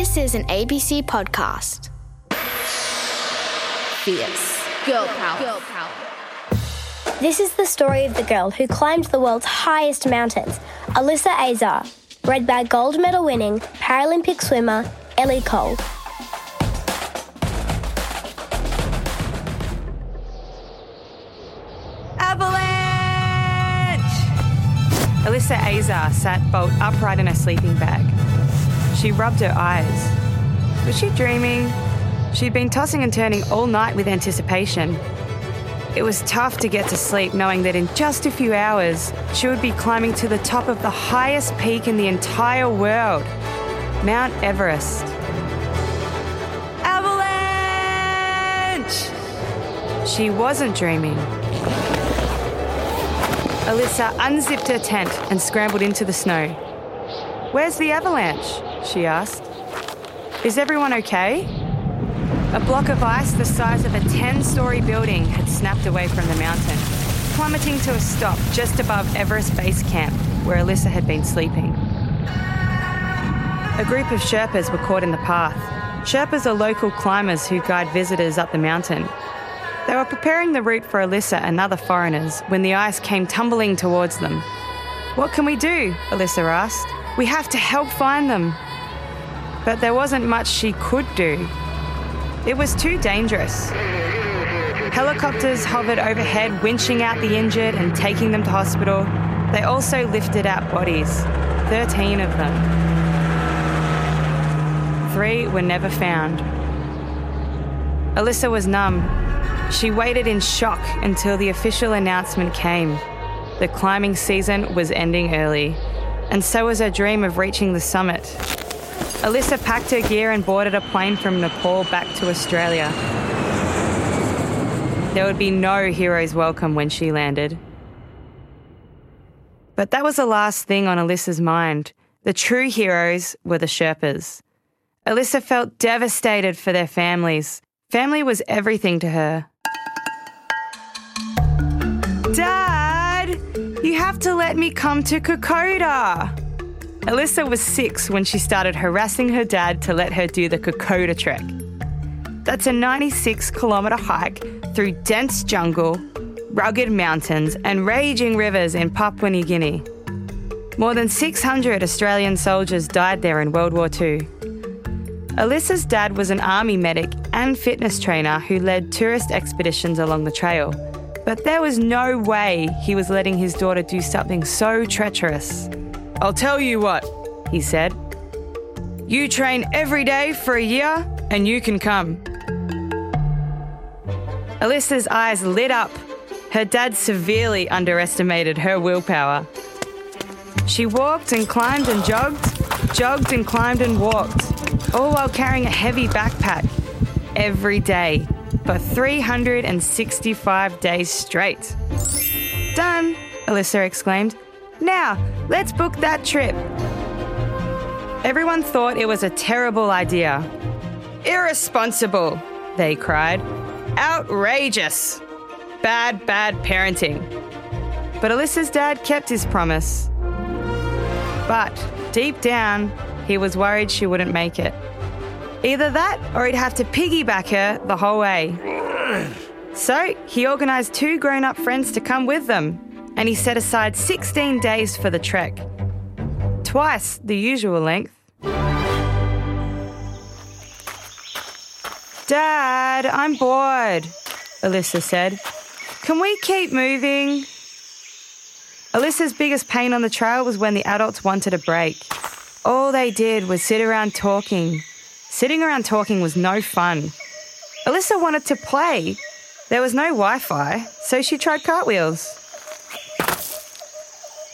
This is an ABC podcast. Fierce. Girl power. Girl power. This is the story of the girl who climbed the world's highest mountains, Alyssa Azar, read by gold medal winning Paralympic swimmer Ellie Cole. Avalanche! Alyssa Azar sat bolt upright in her sleeping bag. She rubbed her eyes. Was she dreaming? She'd been tossing and turning all night with anticipation. It was tough to get to sleep knowing that in just a few hours she would be climbing to the top of the highest peak in the entire world Mount Everest. Avalanche! She wasn't dreaming. Alyssa unzipped her tent and scrambled into the snow. Where's the avalanche? She asked. Is everyone okay? A block of ice the size of a 10 story building had snapped away from the mountain, plummeting to a stop just above Everest Base Camp, where Alyssa had been sleeping. A group of Sherpas were caught in the path. Sherpas are local climbers who guide visitors up the mountain. They were preparing the route for Alyssa and other foreigners when the ice came tumbling towards them. What can we do? Alyssa asked. We have to help find them. But there wasn't much she could do. It was too dangerous. Helicopters hovered overhead, winching out the injured and taking them to hospital. They also lifted out bodies 13 of them. Three were never found. Alyssa was numb. She waited in shock until the official announcement came. The climbing season was ending early, and so was her dream of reaching the summit. Alyssa packed her gear and boarded a plane from Nepal back to Australia. There would be no hero's welcome when she landed. But that was the last thing on Alyssa's mind. The true heroes were the Sherpas. Alyssa felt devastated for their families. Family was everything to her. Dad, you have to let me come to Kokoda. Alyssa was six when she started harassing her dad to let her do the Kokoda trek. That's a 96 kilometre hike through dense jungle, rugged mountains, and raging rivers in Papua New Guinea. More than 600 Australian soldiers died there in World War II. Alyssa's dad was an army medic and fitness trainer who led tourist expeditions along the trail. But there was no way he was letting his daughter do something so treacherous. I'll tell you what, he said. You train every day for a year and you can come. Alyssa's eyes lit up. Her dad severely underestimated her willpower. She walked and climbed and jogged, jogged and climbed and walked, all while carrying a heavy backpack every day for 365 days straight. Done, Alyssa exclaimed. Now, let's book that trip. Everyone thought it was a terrible idea. Irresponsible, they cried. Outrageous. Bad, bad parenting. But Alyssa's dad kept his promise. But deep down, he was worried she wouldn't make it. Either that or he'd have to piggyback her the whole way. So he organised two grown up friends to come with them, and he set aside 16 days for the trek. Twice the usual length. Dad, I'm bored, Alyssa said. Can we keep moving? Alyssa's biggest pain on the trail was when the adults wanted a break. All they did was sit around talking. Sitting around talking was no fun. Alyssa wanted to play. There was no Wi Fi, so she tried cartwheels.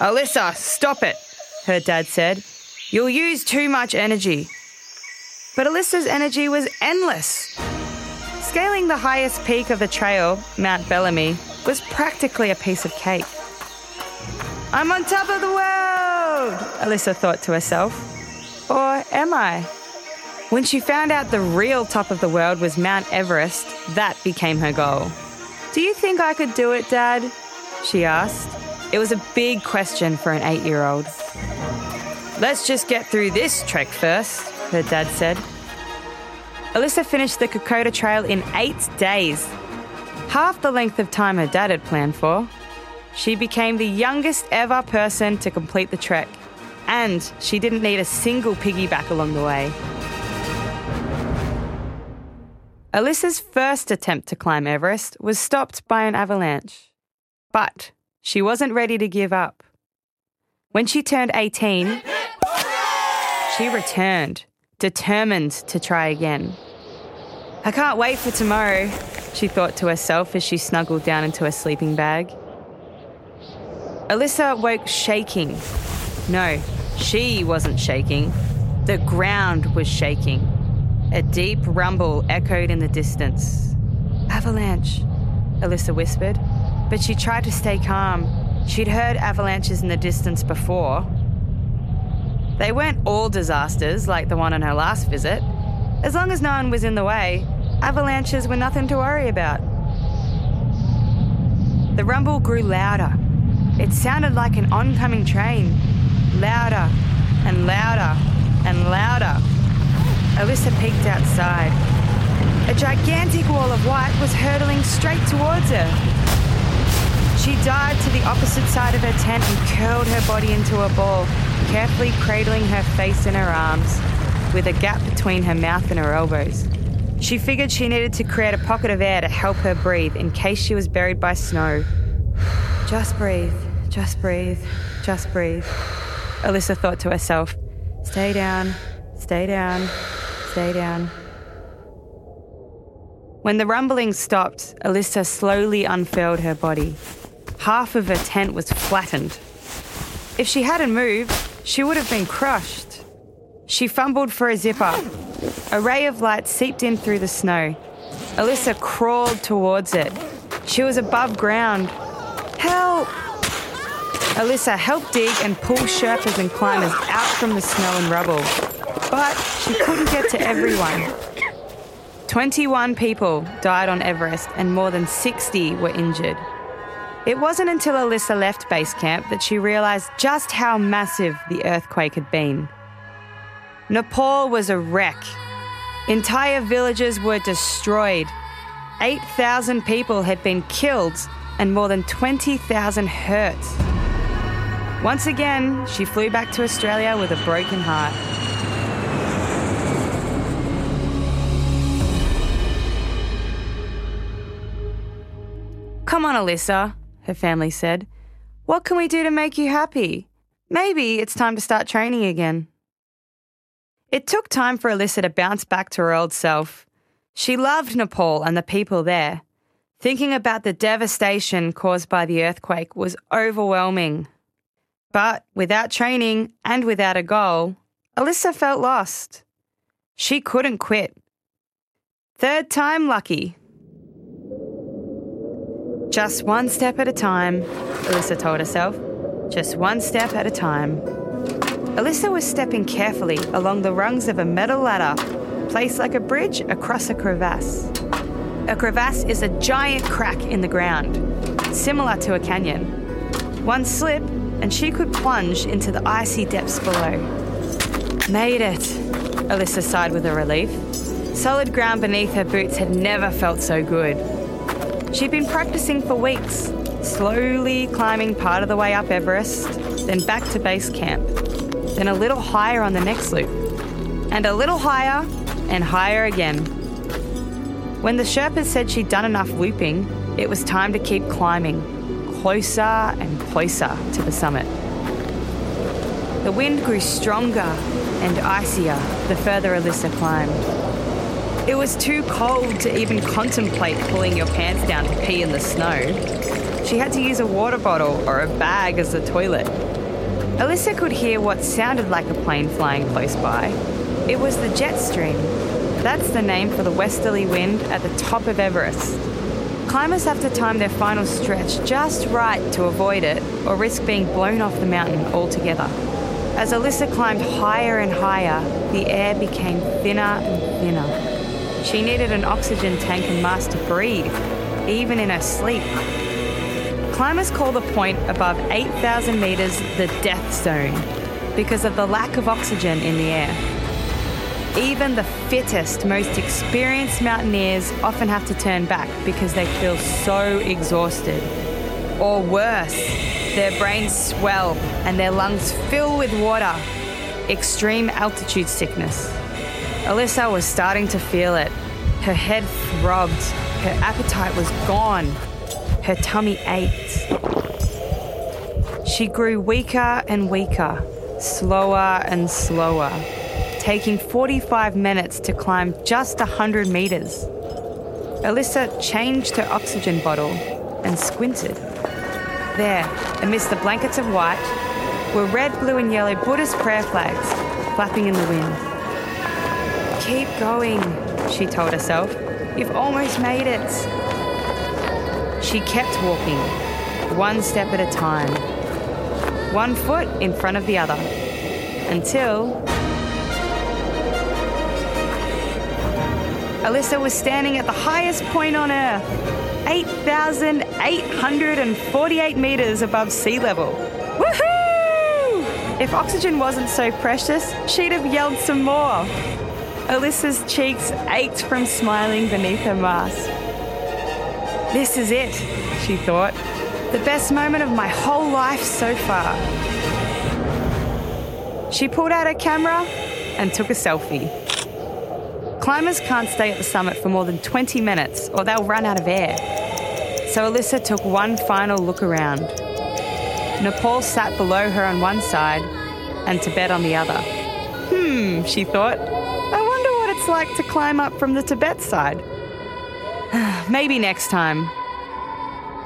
Alyssa, stop it, her dad said. You'll use too much energy. But Alyssa's energy was endless. Scaling the highest peak of the trail, Mount Bellamy, was practically a piece of cake. I'm on top of the world, Alyssa thought to herself. Or am I? When she found out the real top of the world was Mount Everest, that became her goal. Do you think I could do it, Dad? She asked. It was a big question for an eight year old. Let's just get through this trek first, her dad said. Alyssa finished the Kokoda Trail in eight days, half the length of time her dad had planned for. She became the youngest ever person to complete the trek, and she didn't need a single piggyback along the way. Alyssa's first attempt to climb Everest was stopped by an avalanche, but she wasn't ready to give up. When she turned 18, she returned, determined to try again. I can't wait for tomorrow, she thought to herself as she snuggled down into her sleeping bag. Alyssa woke shaking. No, she wasn't shaking. The ground was shaking. A deep rumble echoed in the distance. Avalanche, Alyssa whispered, but she tried to stay calm. She'd heard avalanches in the distance before. They weren't all disasters like the one on her last visit. As long as no one was in the way, avalanches were nothing to worry about. The rumble grew louder. It sounded like an oncoming train. Louder and louder and louder. Alyssa peeked outside. A gigantic wall of white was hurtling straight towards her. She dived to the opposite side of her tent and curled her body into a ball, carefully cradling her face in her arms, with a gap between her mouth and her elbows. She figured she needed to create a pocket of air to help her breathe in case she was buried by snow. Just breathe, just breathe, just breathe. Alyssa thought to herself, stay down, stay down, stay down. When the rumbling stopped, Alyssa slowly unfurled her body. Half of her tent was flattened. If she hadn't moved, she would have been crushed. She fumbled for a zipper. A ray of light seeped in through the snow. Alyssa crawled towards it. She was above ground. Help! Alyssa helped dig and pull Sherpas and climbers out from the snow and rubble. But she couldn't get to everyone. 21 people died on Everest and more than 60 were injured. It wasn't until Alyssa left base camp that she realised just how massive the earthquake had been. Nepal was a wreck. Entire villages were destroyed. 8,000 people had been killed and more than 20,000 hurt. Once again, she flew back to Australia with a broken heart. Come on, Alyssa, her family said. What can we do to make you happy? Maybe it's time to start training again. It took time for Alyssa to bounce back to her old self. She loved Nepal and the people there. Thinking about the devastation caused by the earthquake was overwhelming. But without training and without a goal, Alyssa felt lost. She couldn't quit. Third time lucky. Just one step at a time, Alyssa told herself. Just one step at a time. Alyssa was stepping carefully along the rungs of a metal ladder placed like a bridge across a crevasse. A crevasse is a giant crack in the ground, similar to a canyon. One slip, and she could plunge into the icy depths below. Made it, Alyssa sighed with a relief. Solid ground beneath her boots had never felt so good. She'd been practicing for weeks, slowly climbing part of the way up Everest, then back to base camp, then a little higher on the next loop, and a little higher and higher again. When the Sherpas said she'd done enough looping, it was time to keep climbing, closer and closer to the summit. The wind grew stronger and icier the further Alyssa climbed. It was too cold to even contemplate pulling your pants down to pee in the snow. She had to use a water bottle or a bag as a toilet. Alyssa could hear what sounded like a plane flying close by. It was the jet stream. That's the name for the westerly wind at the top of Everest. Climbers have to time their final stretch just right to avoid it or risk being blown off the mountain altogether. As Alyssa climbed higher and higher, the air became thinner and thinner. She needed an oxygen tank and mask to breathe, even in her sleep. Climbers call the point above 8,000 metres the death zone because of the lack of oxygen in the air. Even the fittest, most experienced mountaineers often have to turn back because they feel so exhausted. Or worse, their brains swell and their lungs fill with water. Extreme altitude sickness. Alyssa was starting to feel it. Her head throbbed, her appetite was gone, her tummy ached. She grew weaker and weaker, slower and slower, taking 45 minutes to climb just 100 meters. Alyssa changed her oxygen bottle and squinted. There, amidst the blankets of white, were red, blue, and yellow Buddhist prayer flags flapping in the wind. Keep going, she told herself. You've almost made it. She kept walking, one step at a time, one foot in front of the other, until. Alyssa was standing at the highest point on Earth, 8,848 metres above sea level. Woohoo! If oxygen wasn't so precious, she'd have yelled some more. Alyssa's cheeks ached from smiling beneath her mask. This is it, she thought. The best moment of my whole life so far. She pulled out her camera and took a selfie. Climbers can't stay at the summit for more than 20 minutes or they'll run out of air. So Alyssa took one final look around. Nepal sat below her on one side and Tibet on the other. Hmm, she thought. Like to climb up from the Tibet side. Maybe next time.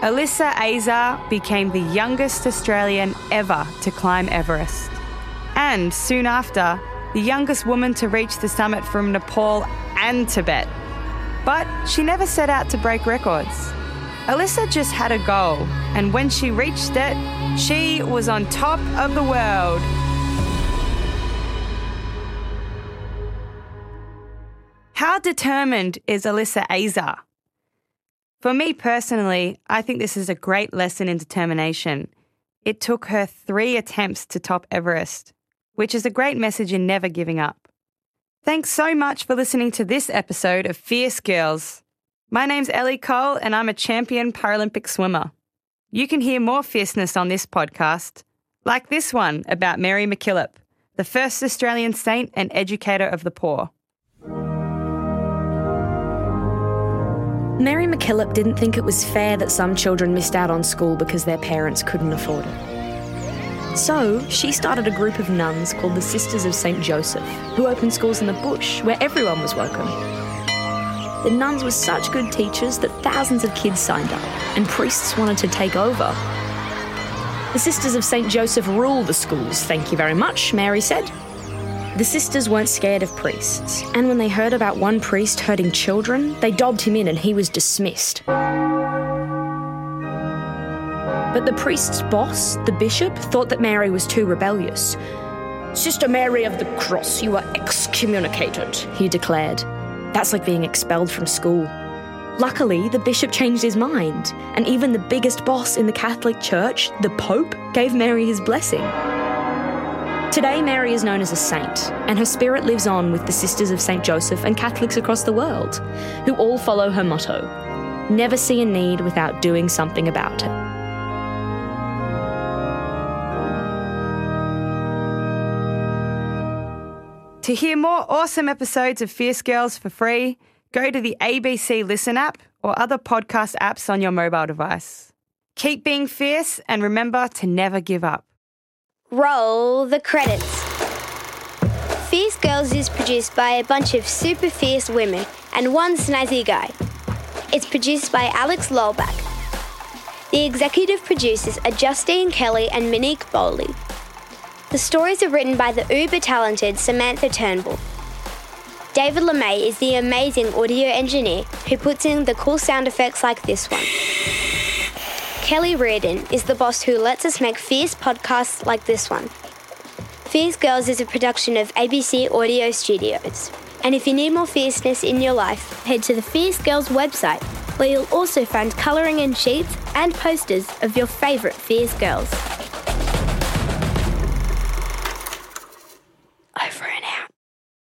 Alyssa Azar became the youngest Australian ever to climb Everest. And soon after, the youngest woman to reach the summit from Nepal and Tibet. But she never set out to break records. Alyssa just had a goal, and when she reached it, she was on top of the world. How determined is Alyssa Azar? For me personally, I think this is a great lesson in determination. It took her three attempts to top Everest, which is a great message in never giving up. Thanks so much for listening to this episode of Fierce Girls. My name's Ellie Cole, and I'm a champion Paralympic swimmer. You can hear more fierceness on this podcast, like this one about Mary MacKillop, the first Australian saint and educator of the poor. Mary MacKillop didn't think it was fair that some children missed out on school because their parents couldn't afford it. So, she started a group of nuns called the Sisters of St. Joseph, who opened schools in the bush where everyone was welcome. The nuns were such good teachers that thousands of kids signed up, and priests wanted to take over. The Sisters of St. Joseph rule the schools, thank you very much, Mary said. The sisters weren't scared of priests, and when they heard about one priest hurting children, they dobbed him in and he was dismissed. But the priest's boss, the bishop, thought that Mary was too rebellious. Sister Mary of the Cross, you are excommunicated, he declared. That's like being expelled from school. Luckily, the bishop changed his mind, and even the biggest boss in the Catholic Church, the Pope, gave Mary his blessing. Today, Mary is known as a saint, and her spirit lives on with the Sisters of St. Joseph and Catholics across the world, who all follow her motto never see a need without doing something about it. To hear more awesome episodes of Fierce Girls for free, go to the ABC Listen app or other podcast apps on your mobile device. Keep being fierce and remember to never give up. Roll the credits. Fierce Girls is produced by a bunch of super fierce women and one snazzy guy. It's produced by Alex Lolback. The executive producers are Justine Kelly and Monique Bowley. The stories are written by the uber talented Samantha Turnbull. David LeMay is the amazing audio engineer who puts in the cool sound effects like this one. Kelly Riordan is the boss who lets us make fierce podcasts like this one. Fierce Girls is a production of ABC Audio Studios. And if you need more fierceness in your life, head to the Fierce Girls website, where you'll also find colouring in sheets and posters of your favourite Fierce Girls.